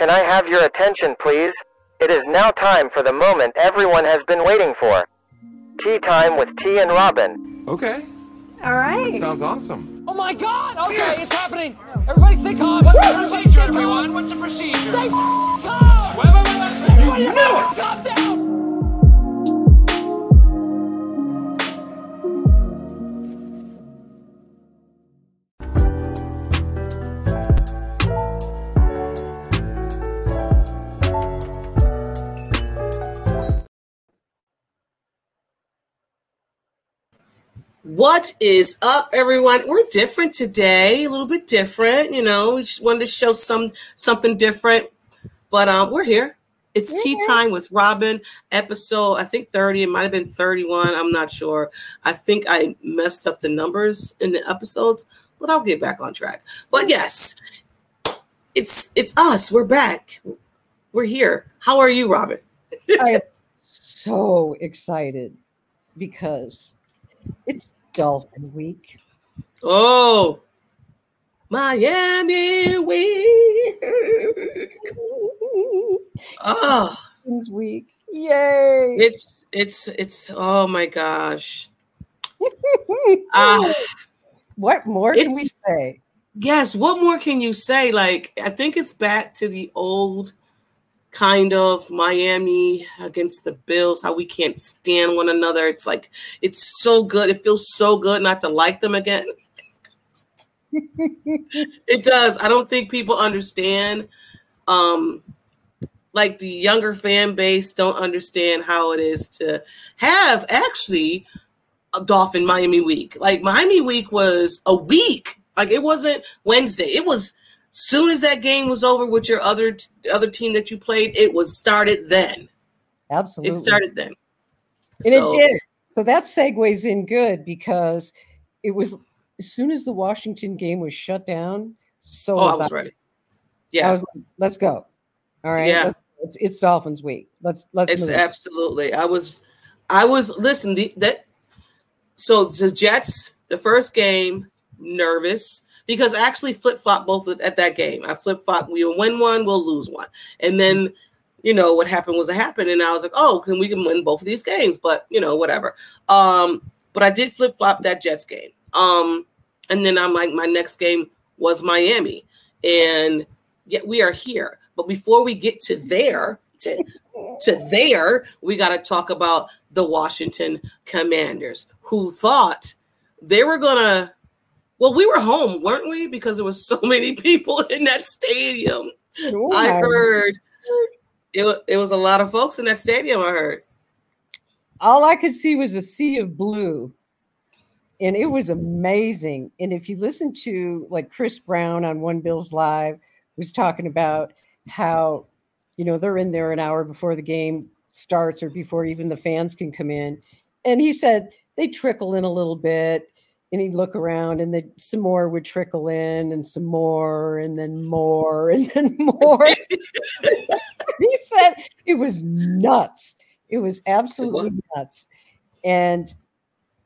Can I have your attention, please? It is now time for the moment everyone has been waiting for. Tea time with T and Robyn. Okay. All right. Sounds awesome. Oh my God! Okay, it's happening. Everybody, stay calm. What's the procedure, everyone? What's the procedure? Stay calm. Wait, wait, wait, wait. Everybody, you knew it. Calm down. What is up, everyone? We're different today, a little bit different. You know, we just wanted to show some something different, but um, we're here. It's tea time with Robyn, episode I think 30. It might have been 31. I'm not sure. I think I messed up the numbers in the episodes, but I'll get back on track. But yes, it's it's us. We're back. We're here. How are you, Robyn? I am so excited because it's Dolphin Week. Oh, Miami week. Oh, Dolphins Week. Yay. it's it's it's oh my gosh. Ah, what more can we say? yes, what more can you say? Like, I think it's back to the old kind of Miami against the Bills, how we can't stand one another. It's like it's so good. It feels so good not to like them again. it does. I don't think people understand. Um, like the younger fan base don't understand how it is to have actually a Dolphin Miami week. Like Miami week was a week. Like it wasn't Wednesday. It was soon as that game was over with your other other team that you played. It was started then. Absolutely. It started then. And So- it did. So that segues in good because it was as soon as the Washington game was shut down, so Oh, I was was I. ready. I Yeah, was like, let's go. All right. Yeah. it's, it's Dolphins week. Let's let's it's move. absolutely. I was, I was. Listen, the, that. So the Jets, the first game, nervous because I actually flip flop both at at that game. I flip flop. We'll win one, we'll lose one, and then. You know what happened was it happened, and I was like, "Oh, can we can win both of these games?" But you know, whatever. Um, but I did flip flop that Jets game. Um, and then I'm like, my next game was Miami, and yet we are here. But before we get to there, to to there, we got to talk about the Washington Commanders, who thought they were gonna. Well, we were home, weren't we? Because there was so many people in that stadium. I heard it. It was a lot of folks in that stadium. I heard. all I could see was a sea of blue. And it was amazing. And if you listen to like Chris Brown on One Bills Live was talking about how, you know, they're in there an hour before the game starts or before even the fans can come in. And he said they trickle in a little bit and he'd look around and then some more would trickle in and some more and then more and then more. he said it was nuts. It was absolutely nuts. And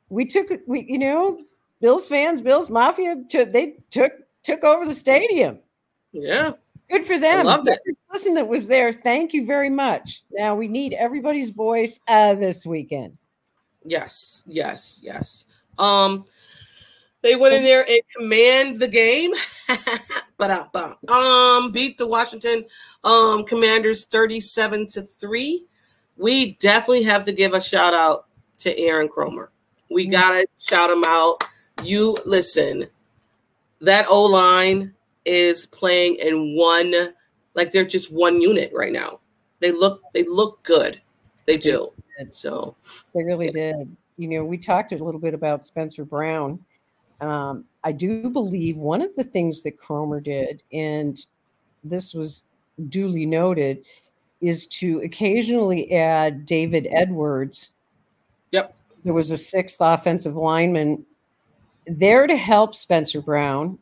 we took we you know Bills fans, Bills Mafia took they took took over the stadium. Yeah, Good for them. loved it. Person that was there, thank you very much. Now we need everybody's voice uh, this weekend. Yes, yes, yes. Um, they went in there and command the game, but um, beat the Washington um Commanders thirty-seven to three. We definitely have to give a shout out to Aaron Kromer. We gotta shout him out. You listen, that O line is playing in one, like they're just one unit right now. They look, they look good. They do. And so They really did. You know, we talked a little bit about Spencer Brown. Um, I do believe one of the things that Kromer did, and this was duly noted, is to occasionally add David Edwards. Yep. There was a sixth offensive lineman there to help Spencer Brown.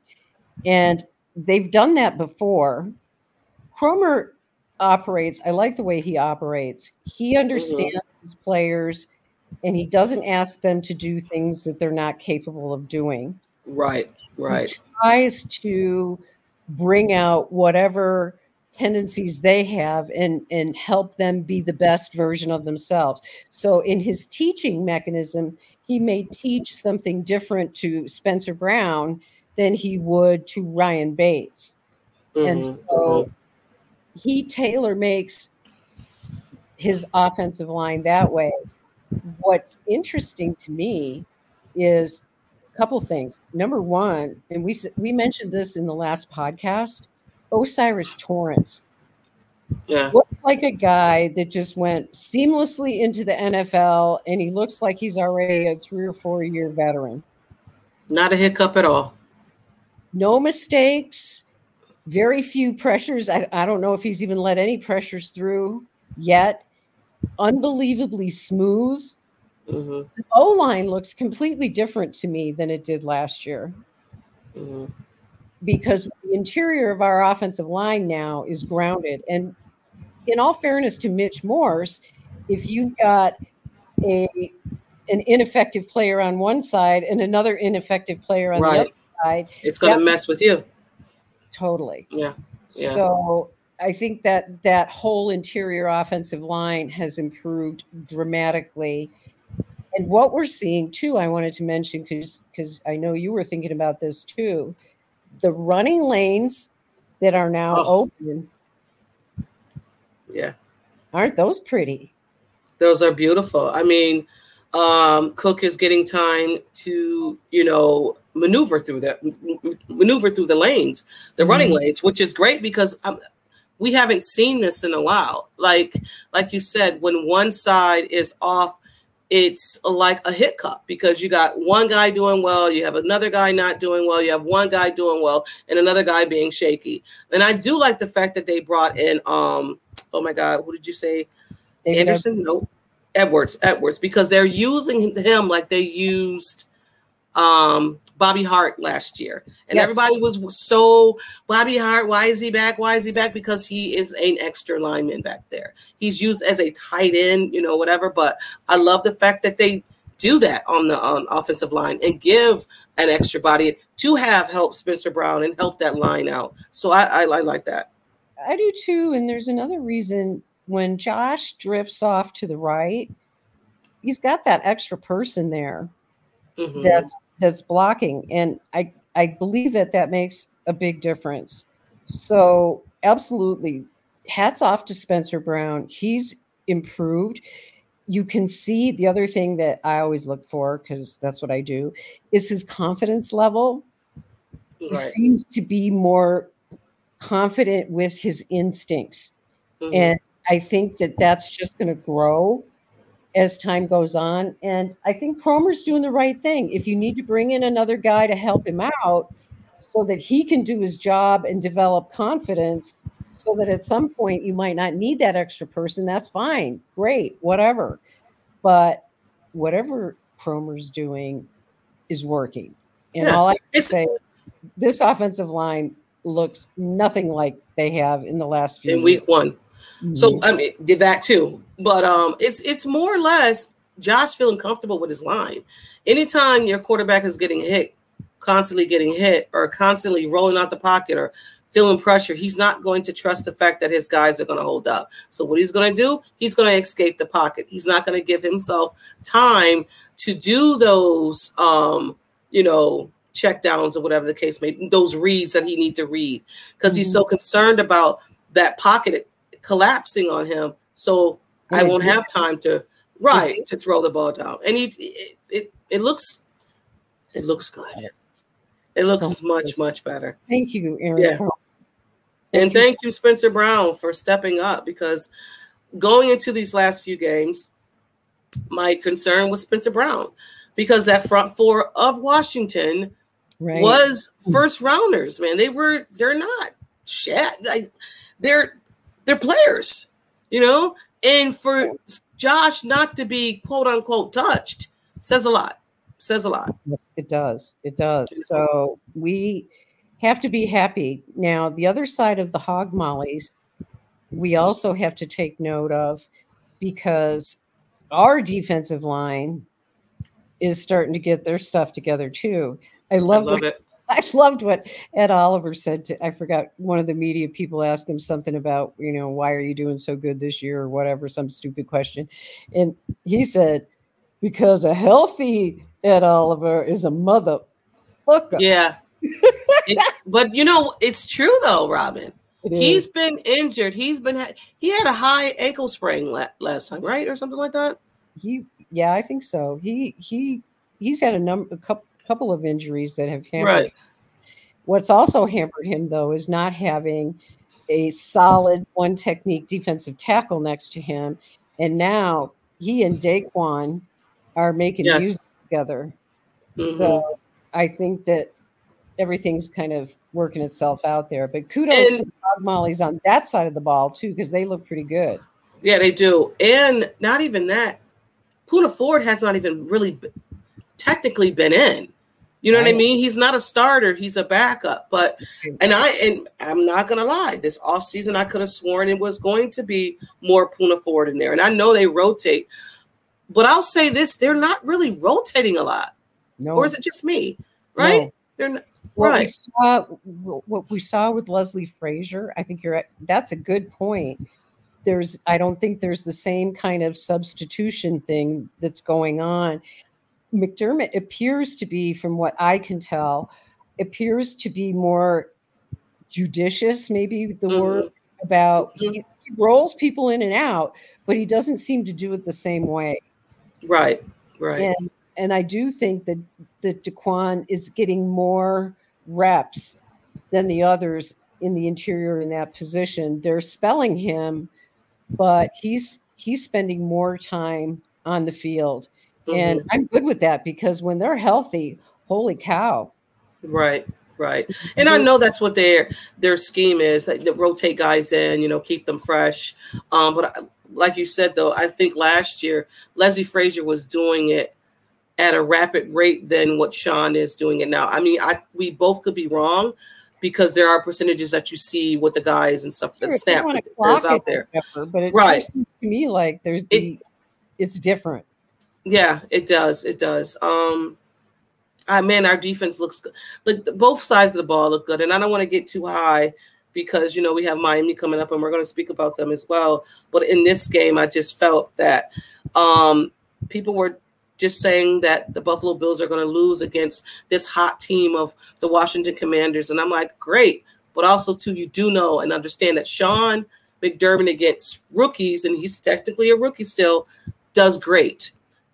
And they've done that before. Kromer operates, I like the way he operates. He understands his players and he doesn't ask them to do things that they're not capable of doing. Right, right. He tries to bring out whatever tendencies they have and and help them be the best version of themselves so in his teaching mechanism he may teach something different to spencer brown than he would to ryan bates and Mhm, so he tailor makes his offensive line that way what's interesting to me is a couple things number one and we we mentioned this in the last podcast O'Cyrus Torrence yeah. looks like a guy that just went seamlessly into the NFL and he looks like he's already a three or four year veteran. Not a hiccup at all. No mistakes, very few pressures. I, I don't know if he's even let any pressures through yet. Unbelievably smooth. hmm The O line looks completely different to me than it did last year hmm because the interior of our offensive line now is grounded. And in all fairness to Mitch Morse, if you've got a an ineffective player on one side and another ineffective player on the other side, It's going to mess with you. totally. Yeah. Yeah. So I think that that whole interior offensive line has improved dramatically. And what we're seeing too, I wanted to mention because because I know you were thinking about this too. The running lanes that are now Oh. open, Yeah. aren't those pretty? Those are beautiful. I mean, um, Cook is getting time to, you know, maneuver through that, maneuver through the lanes, the running Mhm. lanes, which is great because um, we haven't seen this in a while. Like, like you said, when one side is off, it's like a hiccup because you got one guy doing well, you have another guy not doing well, you have one guy doing well, and another guy being shaky. And I do like the fact that they brought in, um, oh my God, what did you say? David Anderson? No, Edwards. Edwards, because they're using him like they used um Bobby Hart last year, and Yes. everybody was so Bobby Hart. Why is he back? Why is he back? Because he is an extra lineman back there. He's used as a tight end, you know, whatever. But I love the fact that they do that on the on offensive line and give an extra body to have help Spencer Brown and help that line out. So I, I, I like that. I do too. And there's another reason when Josh drifts off to the right, he's got that extra person there Mhm. that's that's blocking, and I I believe that that makes a big difference. So absolutely, hats off to Spencer Brown. He's improved. You can see the other thing that I always look for because that's what I do is his confidence level. He seems to be more confident with his instincts. Mhm. And I think that that's just going to grow as time goes on. And I think Kromer's doing the right thing. If you need to bring in another guy to help him out so that he can do his job and develop confidence, so that at some point you might not need that extra person, that's fine. Great, whatever. But whatever Kromer's doing is working. And Yeah, all I can say, this offensive line looks nothing like they have in the last few in week one. So Mhm. I mean, did that too. But um, it's it's more or less Josh feeling comfortable with his line. Anytime your quarterback is getting hit, constantly getting hit, or constantly rolling out the pocket, or feeling pressure, he's not going to trust the fact that his guys are going to hold up. So what he's going to do, he's going to escape the pocket. He's not going to give himself time to do those, um, you know, check downs or whatever the case may be, those reads that he need to read because he's so concerned about that pocket collapsing on him. So I won't have time to right to throw the ball down. And he it it, it looks it looks good. It looks So much good. much better. Thank you, Aaron. Yeah. Kromer. And Thank you. thank you, Spencer Brown, for stepping up because going into these last few games, my concern was Spencer Brown because that front four of Washington Right. was first rounders, man. They were they're not shit. Like they're they're players, you know? And for Josh not to be quote unquote touched says a lot. Says a lot. Yes, it does. It does. So we have to be happy. Now, the other side of the hog mollies, we also have to take note of because our defensive line is starting to get their stuff together too. I I love, love it. I loved what Ed Oliver said to I forgot one of the media people asked him something about, you know, why are you doing so good this year or whatever, some stupid question. And he said, Because a healthy Ed Oliver is a motherfucker. Yeah. it's, but you know, it's true though, Robyn. He's been injured. He's been he had a high ankle sprain la- last time, right, or something like that. he yeah, I think so. He he he's had a number a couple couple of injuries that have hampered Right. What's also hampered him though is not having a solid one technique defensive tackle next to him. And now he and DaQuan are making Yes. music together. Mhm. So I think that everything's kind of working itself out there. But kudos to And- the Dog Mollies on that side of the ball too, because they look pretty good. Yeah, they do. And not even that. Poona Ford has not even really technically been in. You know what I mean? He's not a starter, he's a backup. But and I and I'm not gonna lie, this off season I could have sworn it was going to be more Poona Ford in there. And I know they rotate, but I'll say this, they're not really rotating a lot. No, Or is it just me? Right? No. They're not what we Right. saw what we saw with Leslie Frazier, I think you're right. That's a good point. There's I don't think there's the same kind of substitution thing that's going on. McDermott appears to be, from what I can tell, appears to be more judicious, maybe the Mhm. word about he, he rolls people in and out, but he doesn't seem to do it the same way. right, right. And and I do think that that DaQuan is getting more reps than the others in the interior in that position. They're spelling him, but he's he's spending more time on the field. And Mhm. I'm good with that because when they're healthy, holy cow. Right, right. And I know that's what their their scheme is that they rotate guys in, you know, keep them fresh. Um, but I, like you said though, I think last year Leslie Frazier was doing it at a rapid rate than what Sean is doing it now. I mean, I we both could be wrong because there are percentages that you see with the guys and stuff, Sure, snaps that out there. whatever, but it Right. seems to me like there's the it's different. Yeah, it does. It does. Um, I man, our defense looks good. Like both sides of the ball look good, and I don't want to get too high because you know we have Miami coming up, and we're going to speak about them as well. But in this game, I just felt that um, people were just saying that the Buffalo Bills are going to lose against this hot team of the Washington Commanders, and I'm like, great. But also, too, you do know and understand that Sean McDermott against rookies, and he's technically a rookie still, does great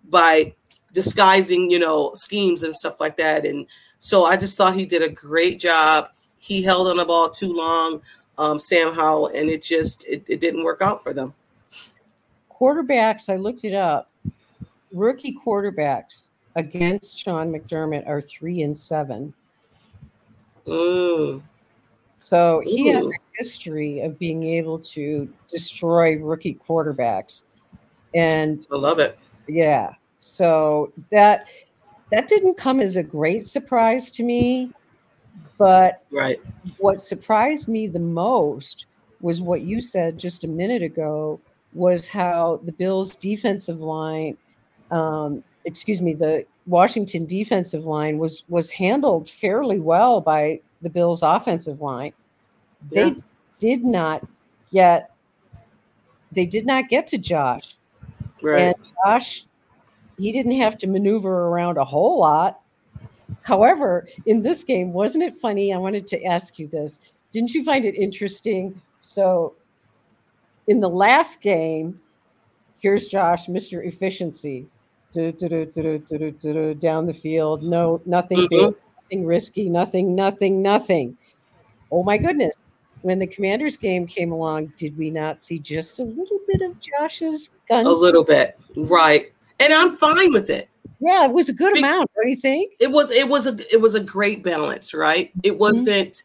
by disguising, you know, schemes and stuff like that. And so I just thought he did a great job. He held on the ball too long, um, Sam Howell, and it just it, it didn't work out for them. Quarterbacks, I looked it up. Rookie quarterbacks against Sean McDermott are three and seven. Mm, So he has a history of being able to destroy rookie quarterbacks. And I love it. yeah, so that that didn't come as a great surprise to me, but Right. what surprised me the most was what you said just a minute ago was how the Bills defensive line um, excuse me the Washington defensive line was was handled fairly well by the Bills offensive line they Yeah. did not get they did not get to Josh Right. and Josh, he didn't have to maneuver around a whole lot. However, in this game, wasn't it funny? I wanted to ask you this. Didn't you find it interesting? So, in the last game, here's Josh, Mr. Efficiency, down the field. No, nothing big, mm-hmm. nothing risky, nothing, nothing, nothing. Oh my goodness. When the Commanders game came along, did we not see just a little bit of Josh's guns? A little bit, right. And I'm fine with it. Yeah, it was a good amount, don't you think? It was it was a it was a great balance, right? It Mm-hmm. wasn't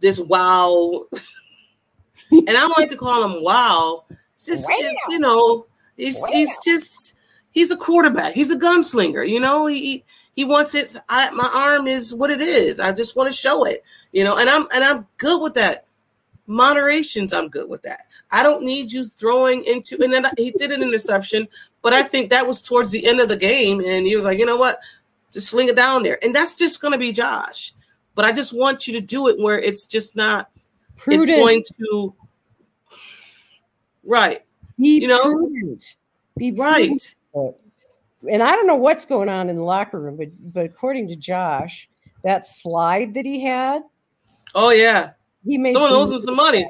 this wow. and I don't like to call him wow. It's just it's, you know, he's he's just he's a quarterback. He's a gunslinger. You know, he he wants his. I, my arm is what it is. I just want to show it. You know, and I'm and I'm good with that. Moderations, I'm good with that. I don't need you throwing into. And then he did an interception, but I think that was towards the end of the game, and he was like, you know what, just sling it down there, and that's just going to be Josh. but I just want you to do it where it's just not. Prudent. It's going to. Right. Be you know? prudent. Be Right. prudent. And I don't know what's going on in the locker room, but but according to Josh, that slide that he had, Oh yeah. he made Someone some owes him some money.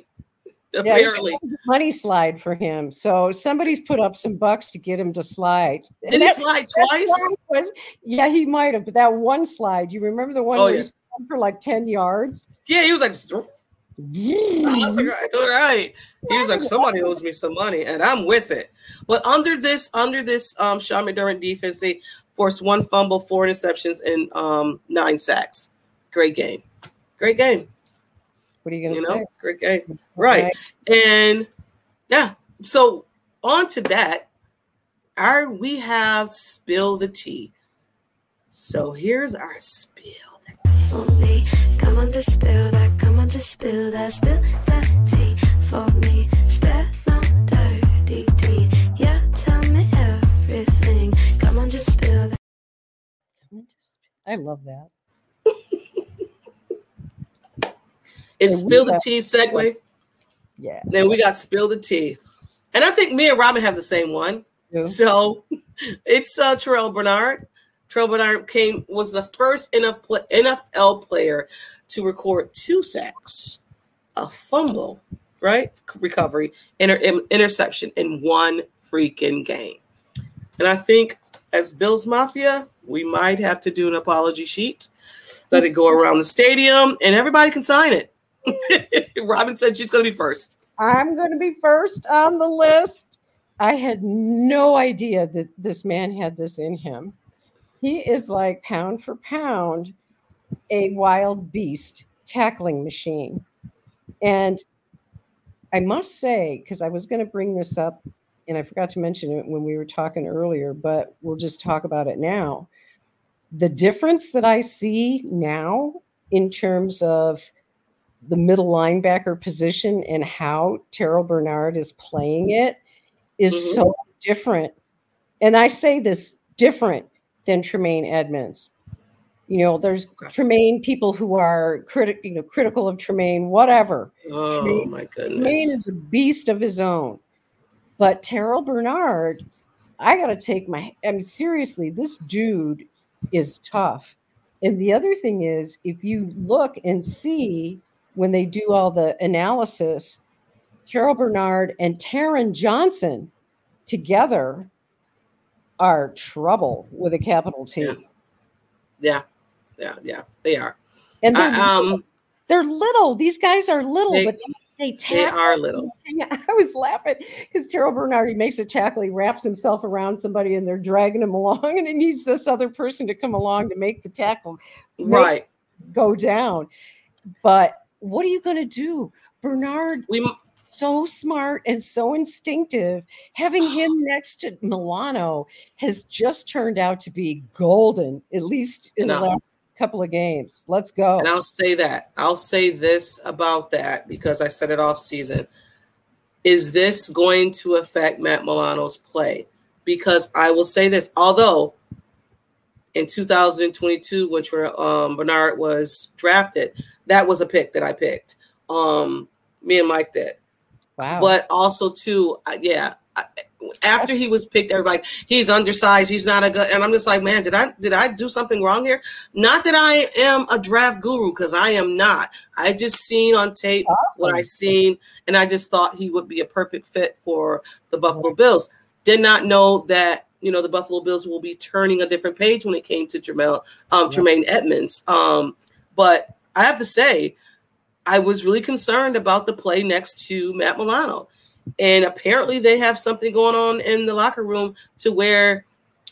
Yeah, Apparently. a money slide for him. So somebody's put up some bucks to get him to slide. Did And he that- slide twice? yeah, he might have, but that one slide, you remember the one Oh, where yeah. he slid for like 10 yards? Yeah, he was like, I was like, all right. He was like, somebody owes me some money, and I'm with it. But under this, under this um Sean McDermott defense, they forced one fumble, four interceptions, and um nine sacks. Great game. Great game. What are you going You to know, great game. Right. And yeah, so on to that. Our we have spill the tea. So here's our spill. for me. Come on, just spill that. Come on, just spill that. Spill that tea for me. Spill no dirty tea. Yeah, tell me everything. Come on, just spill that. I love that. It's spill the tea segue. Yeah. Then we got spill the tea. And I think me and Robyn have the same one. Yeah. So it's uh, Terrel Bernard. Terrel Bernard came was the first NFL, player to record two sacks, a fumble, right, recovery, inter- in- interception in one freaking game. And I think as Bills Mafia, we might have to do an apology sheet, let it go around the stadium, and everybody can sign it. Robyn said she's going to be first. I'm going to be first on the list. I had no idea that this man had this in him. He is like pound for pound a wild beast tackling machine. And I must say, because I was going to bring this up and I forgot to mention it when we were talking earlier, but we'll just talk about it now. The difference that I see now in terms of the middle linebacker position and how Terrel Bernard is playing it is Mhm. so different. And I say this different than Tremaine Edmunds. You know, there's Tremaine people who are critical, you know, critical of Tremaine, whatever. Oh Tremaine- my Tremaine is a beast of his own. But Terrel Bernard, I got to take my, I mean, seriously, this dude is tough. And the other thing is, if you look and see when they do all the analysis, Terrel Bernard and Taron Johnson together are trouble with a capital T. Yeah. Yeah, yeah, yeah. They are. And they're, I, um, they're little. These guys are little, They- but they, they they are little. I was laughing because Terrel Bernard, he makes a tackle, he wraps himself around somebody and they're dragging him along, and he needs this other person to come along to make the tackle Right. go down. But what are you going to do? Bernard, We so smart and so instinctive. Having him next to Milano has just turned out to be golden, at least in the No. last couple of games. Let's go. and I'll say that. I'll say this about that because I said it off season. Is this going to affect Matt Milano's play? Because I will say this, although in 2022, which where um, Bernard was drafted, that was a pick that I picked. Um, me and Mike did. Wow. but also too, yeah. After he was picked, everybody he's undersized. He's not a good, and I'm just like, man, did I did I do something wrong here? Not that I am a draft guru because I am not. I just seen on tape what I seen, and I just thought he would be a perfect fit for the Buffalo Bills. Did not know that you know the Buffalo Bills will be turning a different page when it came to Jamel, um, Tremaine Edmunds. Um, but I have to say, I was really concerned about the play next to Matt Milano. And apparently they have something going on in the locker room to where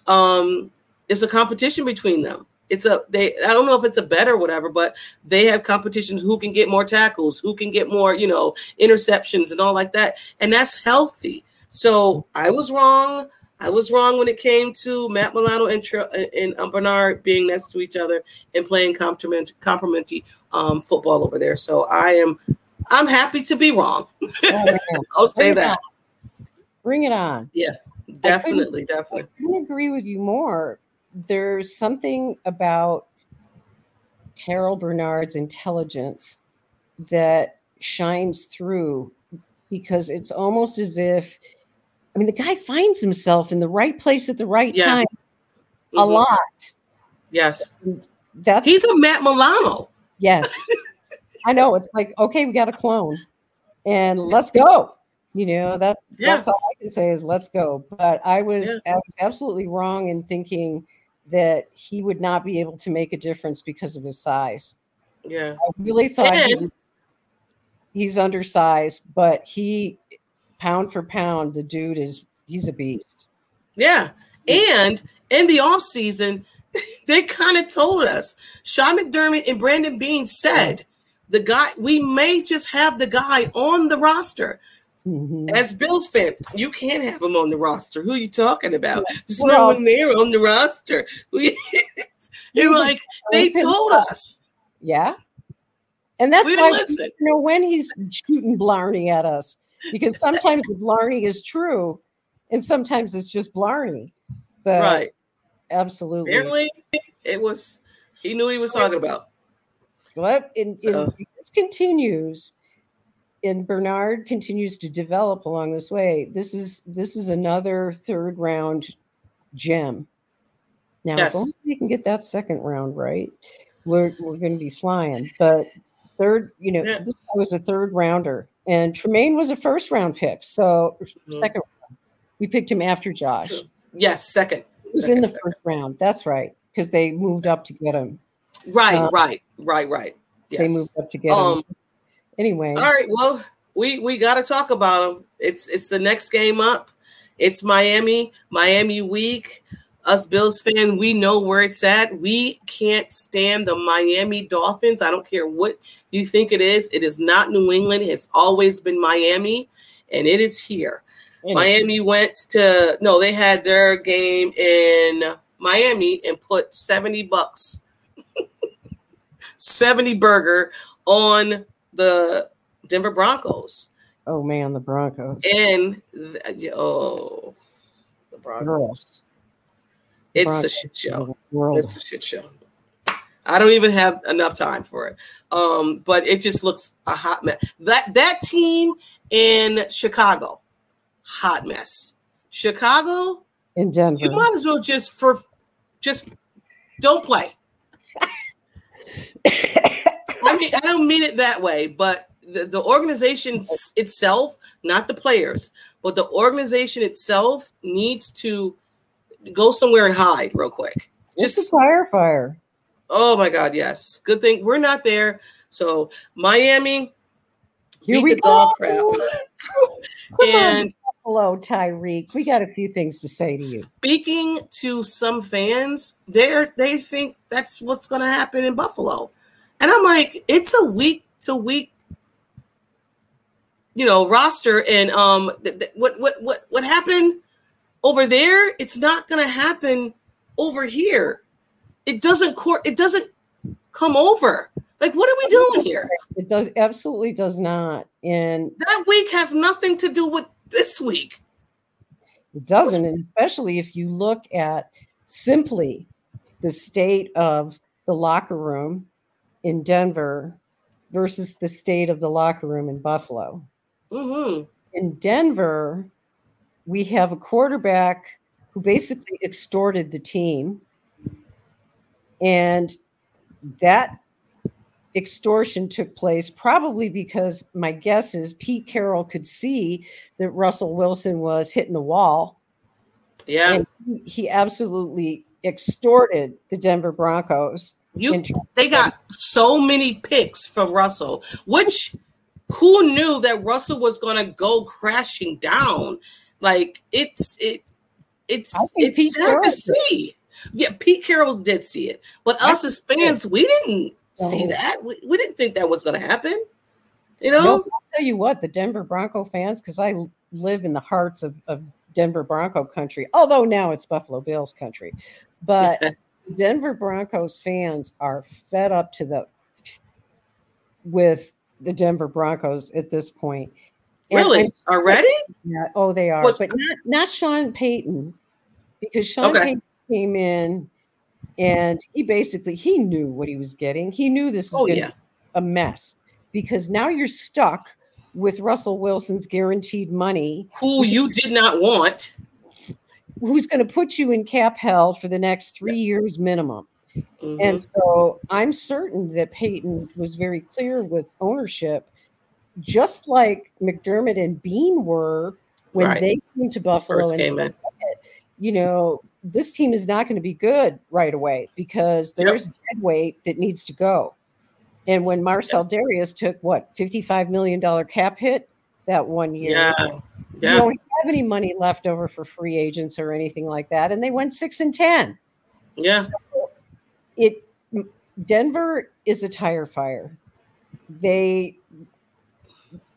um it's a competition between them. It's a they I don't know if it's a bet or whatever, but they have competitions who can get more tackles, who can get more, you know, interceptions and all like that. And that's healthy. So I was wrong. I was wrong when it came to Matt Milano and, and um, Bernard being next to each other and playing compliment, complimentary um, football over there. So I am, I'm happy to be wrong. Oh. I'll say Bring that. Bring it on. Yeah, definitely, definitely. I couldn't agree with you more. There's something about Terrel Bernard's intelligence that shines through because it's almost as if I mean the guy finds himself in the right place at the right Yeah. time a Mhm. lot. Yes. That's He's a Matt Milano. yes. I know it's like okay, we got a clone and let's go. You know, that Yeah. that's all I can say is let's go. But I was Yeah. I was absolutely wrong in thinking that he would not be able to make a difference because of his size. Yeah. I really thought he was- he's undersized, but he pound for pound, the dude is he's a beast. Yeah. And in the off season, they kind of told us. Sean McDermott and Brandon Beane said the guy we may just have the guy on the roster. Mhm. As Bills fan, you can't have him on the roster. Who are you talking about? There's We're no one there on the roster. We, you're like, they told us. Yeah. And that's We why listen. you know when he's shooting Blarney at us. Because sometimes Blarney is true and sometimes it's just Blarney. But Right. absolutely. Apparently, it was, he knew what he was talking about. What in, in So- this continues, and Bernard continues to develop along this way. This is this is another third round gem. Now, Yes. if only we can get that second round right, we're we're going to be flying. But third, you know, Yeah. this was a third rounder, and Tremaine was a first round pick. So Mhm. second, round. we picked him after Josh. Sure. Yes, second. He was Second, in the second. first round. That's right, because they moved up to get him. Right, Um, right, right, right. Yes. They moved up to get him. Um, Anyway, All right. Well, we we got to talk about him. It's it's the next game up. It's Miami, Miami week. Us Bills fan, we know where it's at. We can't stand the Miami Dolphins. I don't care what you think it is. It is not New England. It's always been Miami, and it is here. Miami went to no, they had their game in Miami and put 70 bucks, 70 burger on the Denver Broncos. Oh man, the Broncos. And oh, the Broncos. Girls. It's a shit show. It's a shit show. I don't even have enough time for it. Um, but it just looks a hot mess. That that team in Chicago, hot mess. Chicago, in Denver. you might as well just for just don't play. I mean, I don't mean it that way, but the, the organization itself, not the players, but the organization itself needs to go somewhere and hide real quick. Just a fire fire. oh my god, yes. Good thing we're not there. So Miami Here beat we the dog go. crap. Come on, and Hello, Tyreek. We got a few things to say to you. speaking to some fans, they're they think that's what's going to happen in Buffalo, and I'm like, it's a week to week, you know, roster, and um, th- th- what what what what happened over there? It's not going to happen over here. It doesn't court. It doesn't come over. Like, what are we doing here? It does absolutely does not. And That week has nothing to do with this week. it doesn't, and especially if you look at simply the state of the locker room in Denver versus the state of the locker room in Buffalo. hmm in Denver, we have a quarterback who basically extorted the team. And that extortion took place probably because my guess is Pete Carroll could see that Russell Wilson was hitting the wall. Yeah, he absolutely extorted the Denver Broncos. you they got so many picks from Russell, which who knew that Russell was going to go crashing down? Like it's it it's it's Pete sad Carroll to see. Yeah, Pete Carroll did see it, but us as fans, we didn't see that. We, we didn't think that was going to happen. You No, know? I'll tell you what, the Denver Bronco fans, because I live in the hearts of, of Denver Bronco country, although now it's Buffalo Bills country. But Denver Broncos fans are fed up to the with the Denver Broncos at this point. And really I'm- already? yeah, oh, they are, What's- but not not Sean Payton, because Sean Okay. Payton came in And he basically he knew what he was getting. He knew this was Oh, yeah. a mess because now you're stuck with Russell Wilson's guaranteed money, Who you did not want. who's going to put you in cap hell for the next three years minimum. Mhm. And so I'm certain that Payton was very clear with ownership, just like McDermott and Beane were when Right. they came to Buffalo First and said, in. you know, this team is not going to be good right away because Yep. there's dead weight that needs to go. And when Marcell Dareus took what $55 million cap hit that one year, Yeah. you don't have any money left over for free agents or anything like that. And they went six and 10 Yeah. it Denver is a tire fire. They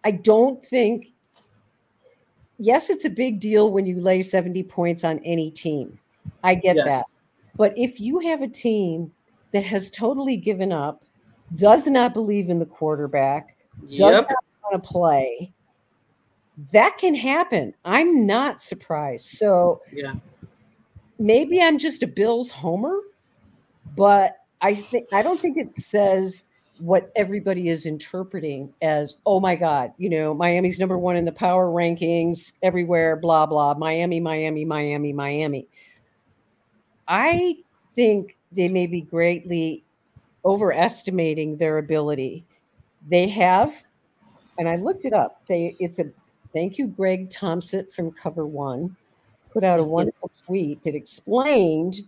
I don't think yes, it's a big deal when you lay 70 points on any team. I get Yes. that. But if you have a team that has totally given up, does not believe in the quarterback, does not want to play, that can happen. I'm not surprised. So Yeah. maybe I'm just a Bills homer, but I think I don't think it says what everybody is interpreting as, oh my God, you know, Miami's number one in the power rankings everywhere, blah, blah, Miami, Miami, Miami, Miami. I think they may be greatly overestimating their ability. They have, and I looked it up. They it's a thank you, Greg Thompson from Cover One, put out a wonderful tweet that explained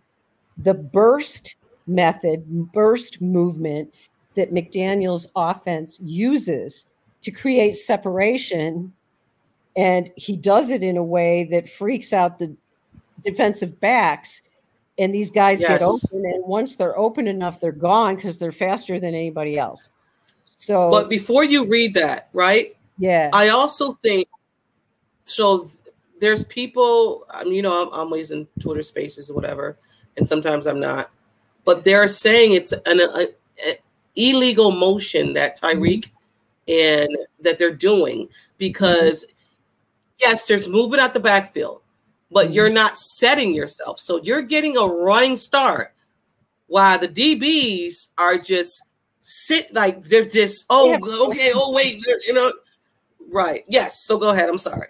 the burst method, burst movement that McDaniel's offense uses to create separation. And he does it in a way that freaks out the defensive backs. And these guys get open. And once they're open enough, they're gone because they're faster than anybody else. So, But before you read that, right? yeah. I also think so. There's people, um, you know, I'm, always in Twitter spaces or whatever, and sometimes I'm not. But they're saying it's an a illegal motion that mm-hmm. Tyreek and that they're doing because yes, there's movement at the backfield, but mm-hmm. you're not setting yourself, so you're getting a running start while the DBs are just sit like they're just oh Yeah. okay oh wait you know right yes so go ahead i'm sorry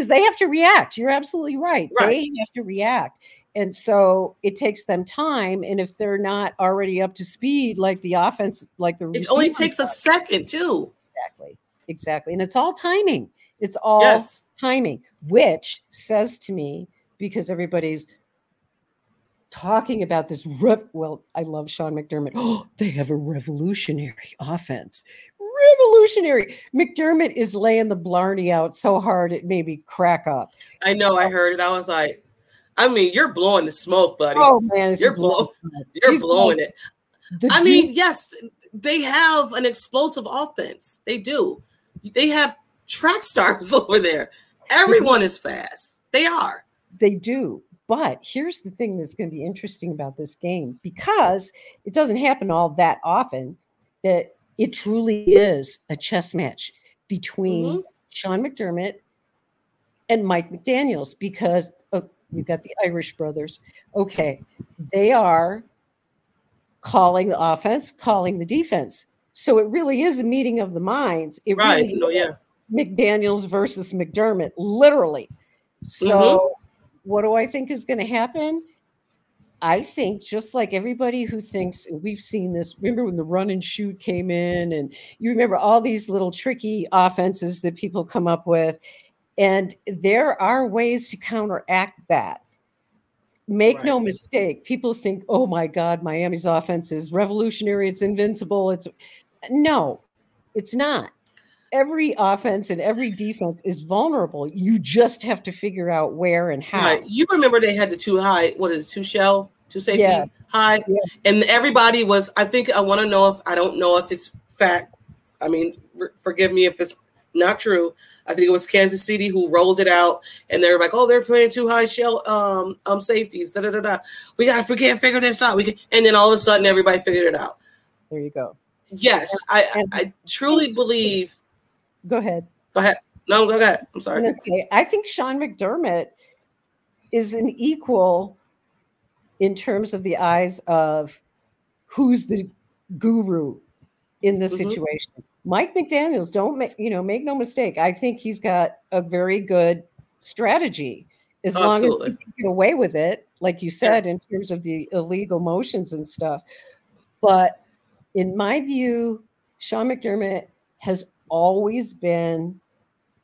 because they have to react. You're absolutely right. Right. They have to react. And so it takes them time. And if they're not already up to speed, like the offense, like the it only takes a second too exactly, exactly. And it's all timing. It's all yes timing, which says to me, because everybody's talking about this. Well, I love Sean McDermott. Oh, they have a revolutionary offense. Revolutionary. McDermott is laying the Blarney out so hard it made me crack up. i know i heard it i was like i mean you're blowing the smoke buddy. Oh man, You're blowing you're He's blowing it. I mean yes they have an explosive offense. They do. They have track stars over there. Everyone is fast. They are. They do. But here's the thing that's going to be interesting about this game because it doesn't happen all that often that it truly is a chess match between Mhm. Sean McDermott and Mike McDaniels because oh, you've got the Irish brothers. Okay, they are calling the offense, calling the defense. So it really is a meeting of the minds. It right really no yeah McDaniels versus McDermott, literally. So, mm-hmm. what do I think is going to happen? I think just like everybody who thinks, we've seen this. Remember when the run and shoot came in, and you remember all these little tricky offenses that people come up with, and there are ways to counteract that. Make no mistake, people think, "Oh my God, Miami's offense is revolutionary. It's invincible." It's no, it's not every offense and every defense is vulnerable. You just have to figure out where and how. Right. You remember they had the two high, what is it, two shell, two safety Yeah. high, Yeah. and everybody was. I think I want to know if I don't know if it's fact. I mean, forgive me if it's not true. I think it was Kansas City who rolled it out, and they were like, "Oh, they're playing two high shell um um safeties." Da da da da. We got we can't figure this out. We can, and then all of a sudden, everybody figured it out. There you go. Yes, I I, truly believe. Go ahead. Go ahead. No, go ahead. I'm I'm sorry. say I think Sean McDermott is an equal in terms of the eyes of who's the guru in this Mhm. situation. Mike McDaniels, don't make you know, make no mistake. I think he's got a very good strategy as long as he can get away with it, like you said, in terms of the illegal motions and stuff. But in my view, Sean McDermott has always been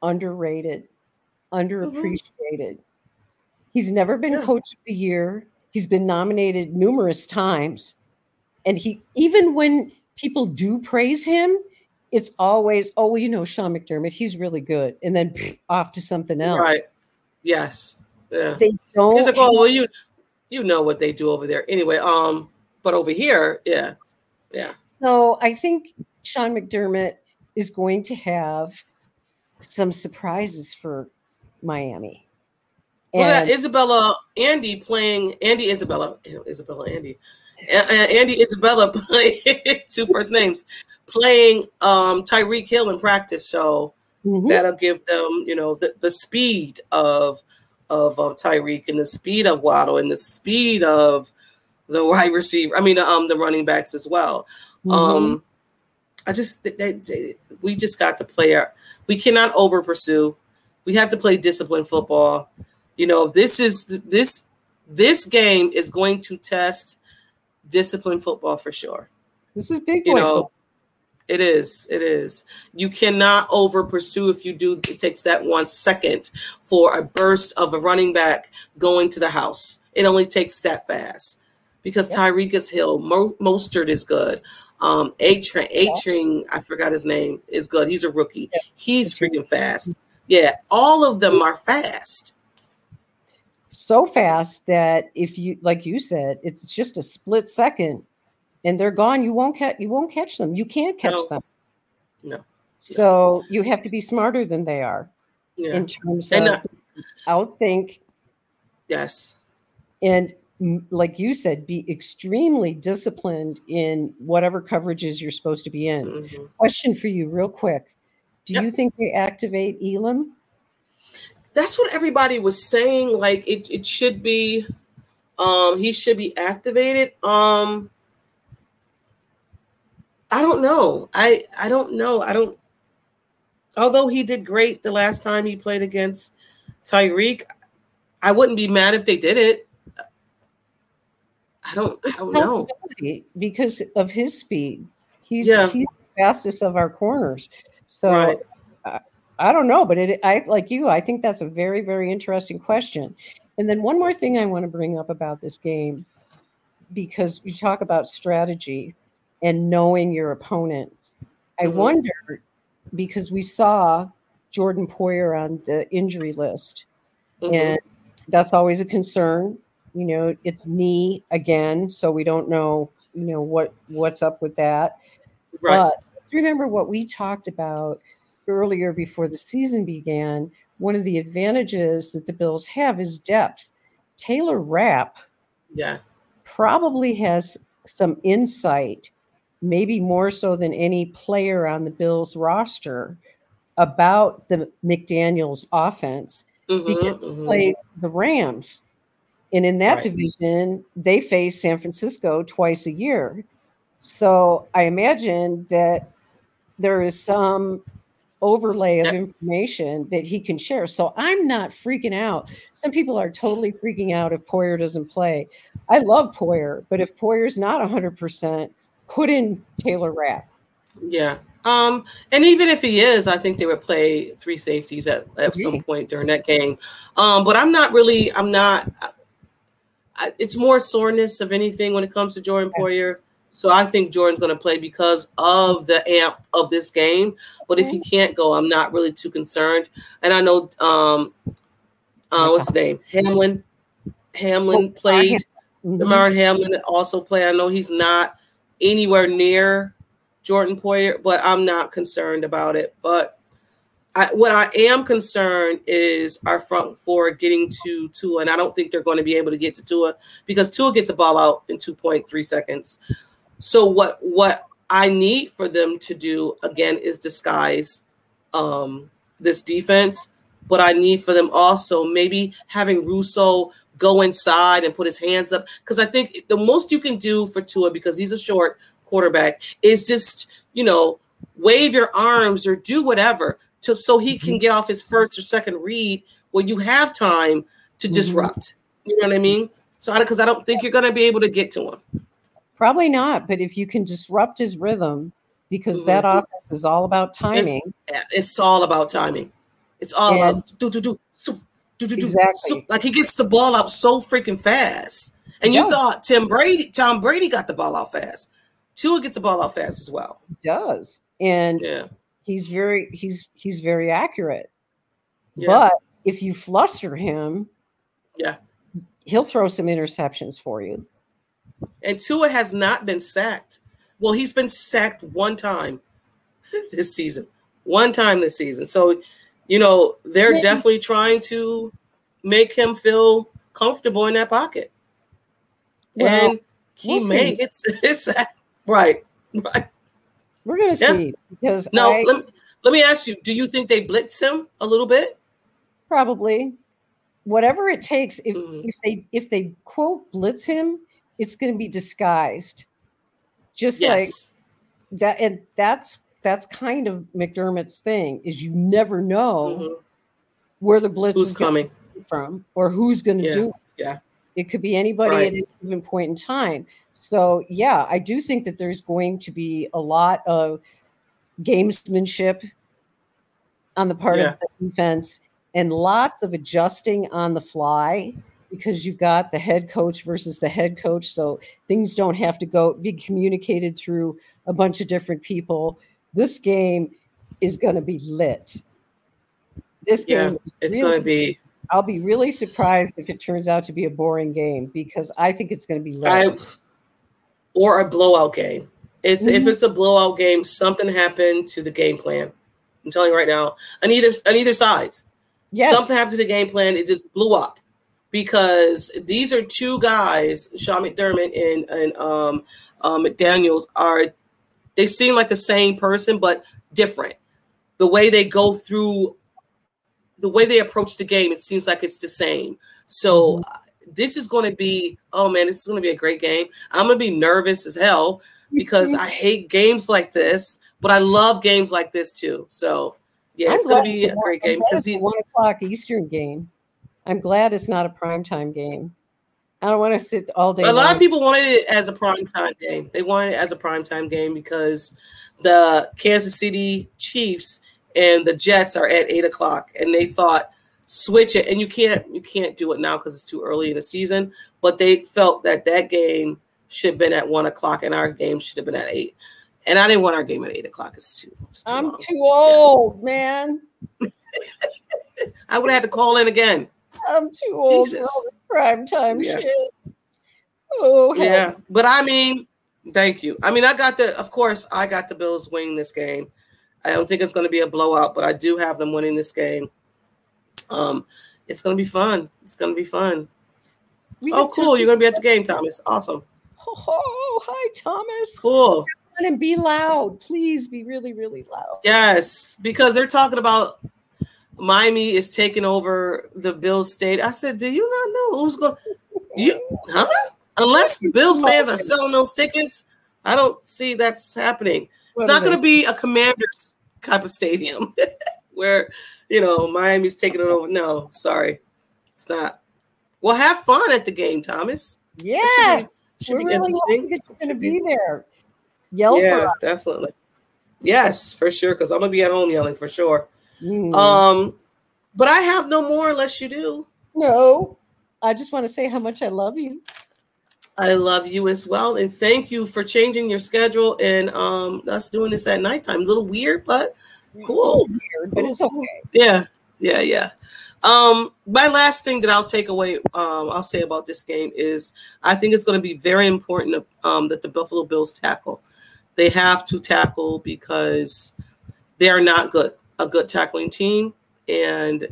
underrated, mm-hmm. underappreciated. He's never been Yeah. coach of the year. He's been nominated numerous times. And he even when people do praise him, it's always, oh, well, you know, Sean McDermott, he's really good. And then pfft, off to something else. Right. Yes. Yeah. They don't He's like, oh well, you you know what they do over there anyway. Um, but over here, yeah, yeah, So I think Sean McDermott is going to have some surprises for Miami. At that, Isabella Andy playing Andy Isabella Isabella Andy Andy Isabella playing two first names playing um Tyreek Hill in practice. So Mhm. that'll give them, you know, the, the speed of of uh, Tyreek and the speed of Waddle and the speed of the wide receiver. I mean, um, the running backs as well. Mhm. Um, I just they, they- they- we just got to play our. We cannot over pursue. We have to play disciplined football. You know, this is this this game is going to test disciplined football for sure. this is big You know. It is. It is. You cannot over pursue. If you do, it takes that one second for a burst of a running back going to the house. It only takes that fast because Yep. Tyreek is Hill. Mo- Mostert is good. Um, A train, A train, I forgot his name, is good. He's a rookie. Yep. He's freaking fast. Yeah, all of them are fast. so fast that if you like you said, it's just a split second and they're gone. You won't catch you won't catch them. You can't catch No. them. No. So you have to be smarter than they are Yeah. in terms And, of uh, outthink yes. and like you said, be extremely disciplined in whatever coverages you're supposed to be in. Mhm. Question for you, real quick. Do Yep. you think they activate Elam? that's what everybody was saying like it, it should be um he should be activated um i don't know i i don't know i don't although he did great the last time he played against tyreek i wouldn't be mad if they did it i don't i don't know because of his speed. He's, Yeah. he's the fastest of our corners. So Right. I, I don't know, but it, I like you. I think that's a very, very interesting question. And then one more thing I want to bring up about this game, because you talk about strategy and knowing your opponent. I Mhm. wonder because we saw Jordan Poyer on the injury list, Mhm. and that's always a concern. You know, it's knee again, so we don't know, you know, what what's up with that. right But remember what we talked about earlier before the season began. One of the advantages that the Bills have is depth. Taylor Rapp yeah probably has some insight, maybe more so than any player on the Bills roster, about the McDaniel's offense Mhm, because mhm. they played the Rams. And in that Right. division, they face San Francisco twice a year. So I imagine that there is some overlay of information that he can share. So I'm not freaking out. Some people are totally freaking out if Poyer doesn't play. I love Poyer, but if Poyer's not 100%, put in Taylor Rapp. Yeah. Um, and even if he is, I think they would play three safeties at, at some point during that game. Um, but I'm not really, I'm not, I, it's more soreness of anything when it comes to Jordan Poyer. So I think Jordan's going to play because of the amp of this game. But if he can't go, I'm not really too concerned. And I know, um, uh, what's his name? Hamlin. Hamlin Oh, played. Mhm. Damar Hamlin also played. I know he's not anywhere near Jordan Poyer, but I'm not concerned about it. But I, what I am concerned is our front four getting to Tua, and I don't think they're going to be able to get to Tua because Tua gets a ball out in 2.3 seconds. So what what I need for them to do again is disguise um, this defense, but I need for them also maybe having Rousseau go inside and put his hands up. Because I think the most you can do for Tua, because he's a short quarterback, is just you know wave your arms or do whatever to so he can get off his first or second read when you have time to disrupt. You know what I mean? So because I, don't think you're going to be able to get to him. Probably not, but if you can disrupt his rhythm, because that Mhm. offense is all about timing. It's, it's all about timing. It's all And- about do do do so do do do Exactly. so- like he gets the ball out so freaking fast. And you thought Tim Brady, Tom Brady got the ball out fast. Tua gets the ball out fast as well. He does, and Yeah. he's very he's he's very accurate. Yeah. But if you fluster him, Yeah. he'll throw some interceptions for you. And Tua has not been sacked. Well, he's been sacked one time this season. One time this season. So, you know, they're definitely trying to make him feel comfortable in that pocket. Well, and he we'll may it's right. Right. We're gonna Yeah. see because No, I let me, let me ask you, do you think they blitz him a little bit? probably whatever it takes. If Mhm. if they if they quote blitz him, it's going to be disguised, just like that. And that's that's kind of McDermott's thing is you never know Mhm. where the blitz Who's is coming? from or who's going to Yeah, do it. yeah. It could be anybody Right. at any given point in time. So yeah, I do think that there's going to be a lot of gamesmanship on the part Yeah. of the defense and lots of adjusting on the fly because you've got the head coach versus the head coach so things don't have to go be communicated through a bunch of different people this game is going to be lit this Yeah, game is It's really- going to be. I'll be really surprised if it turns out to be a boring game because I think it's going to be lit. I, or a blowout game. It's if Mhm. it's a blowout game, something happened to the game plan. I'm telling you right now, on either on either sides, yes, something happened to the game plan. It just blew up because these are two guys, Sean McDermott and and um, um, McDaniel's are. They seem like the same person, but different. The way they go through, the way they approach the game, it seems like it's the same. So uh, this is going to be. Oh man, this is going to be a great game. I'm going to be nervous as hell because I hate games like this, but I love games like this too. So yeah, I'm it's going to be a great game because it's he's one o'clock Eastern game. I'm glad it's not a primetime game. I don't want to sit all day. a lot of people wanted it as a prime time game. They wanted it as a prime time game because the Kansas City Chiefs and the Jets are at eight o'clock, and they thought switch it. And you can't you can't do it now because it's too early in the season. But they felt that that game should have been at one o'clock, and our game should have been at eight. And I didn't want our game at eight o'clock. It's too. It's too I'm long. too old, man. I would have had to call in again. I'm too old for Jesus. all this primetime Yeah. shit. Oh, hell. Yeah, but I mean, thank you. I mean, I got the, of course, I got the Bills winning this game. I don't think it's going to be a blowout, but I do have them winning this game. Um, it's going to be fun. It's going to be fun. We Oh, cool! You're going to be at the game, Thomas. Awesome. Oh, hi, Thomas. Cool. And be loud. Please be really, really loud. Yes, because they're talking about Miami is taking over the Bills state. I said, do you not know who's going? You, huh? Unless Bills fans are selling those tickets, I don't see that's happening. It's not going to be a Commanders type of stadium where you know Miami's taking it over. No, sorry, it's not. Well, have fun at the game, Thomas. Yes. Should We're be really interesting. hoping that you're going to be- there. Yell yeah, definitely. Yes, for sure. Because I'm gonna be at home yelling for sure. Mm. Um, but I have no more unless you do. no, I just want to say how much I love you. I love you as well, and thank you for changing your schedule and um us doing this at nighttime. A little weird, but cool. Weird, but it's okay. Yeah, yeah, yeah. Um, my last thing that I'll take away, um, I'll say about this game is I think it's going to be very important um, that the Buffalo Bills tackle. They have to tackle because they are not good, a good tackling team, and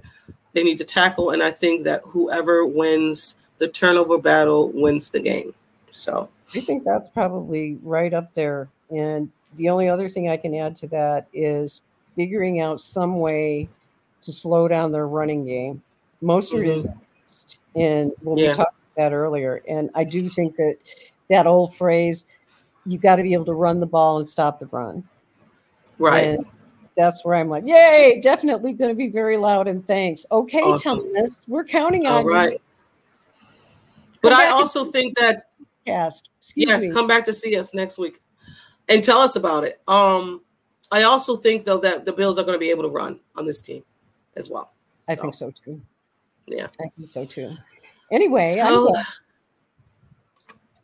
they need to tackle. And I think that whoever wins the turnover battle wins the game. So I think that's probably right up there. And the only other thing I can add to that is figuring out some way to slow down their running game. Most of it is. Mm-hmm. And when Yeah. we talked about that earlier, and I do think that that old phrase, "You've got to be able to run the ball and stop the run. Right. And that's where I'm like, yay, definitely going to be very loud and thanks. Okay, Awesome. Thomas, we're counting All on you. But Come I also think that. Cast. Yes, me. come back to see us next week and tell us about it. Um, I also think though that the Bills are going to be able to run on this team as well. I think so too. Yeah. I think so too. Anyway, So-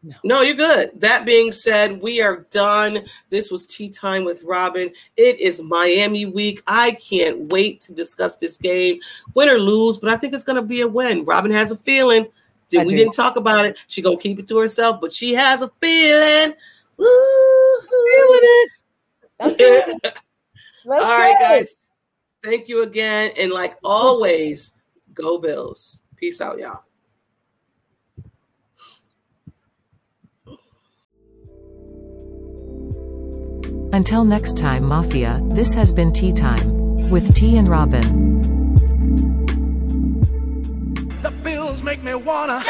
glad- No, you're good. That being said, we are done. This was Tee Time with Robyn. It is Miami week. I can't wait to discuss this game, win or lose, but I think it's going to be a win. Robyn has a feeling. Did we do. didn't talk about it. She gonna keep it to herself, but she has a feeling. Woo! feeling it. It. All right, go. guys. Thank you again. And like always, go Bills. Peace out, y'all. Until next time, Mafia, this has been Tee Time. With T and Robyn. The bills make me wanna.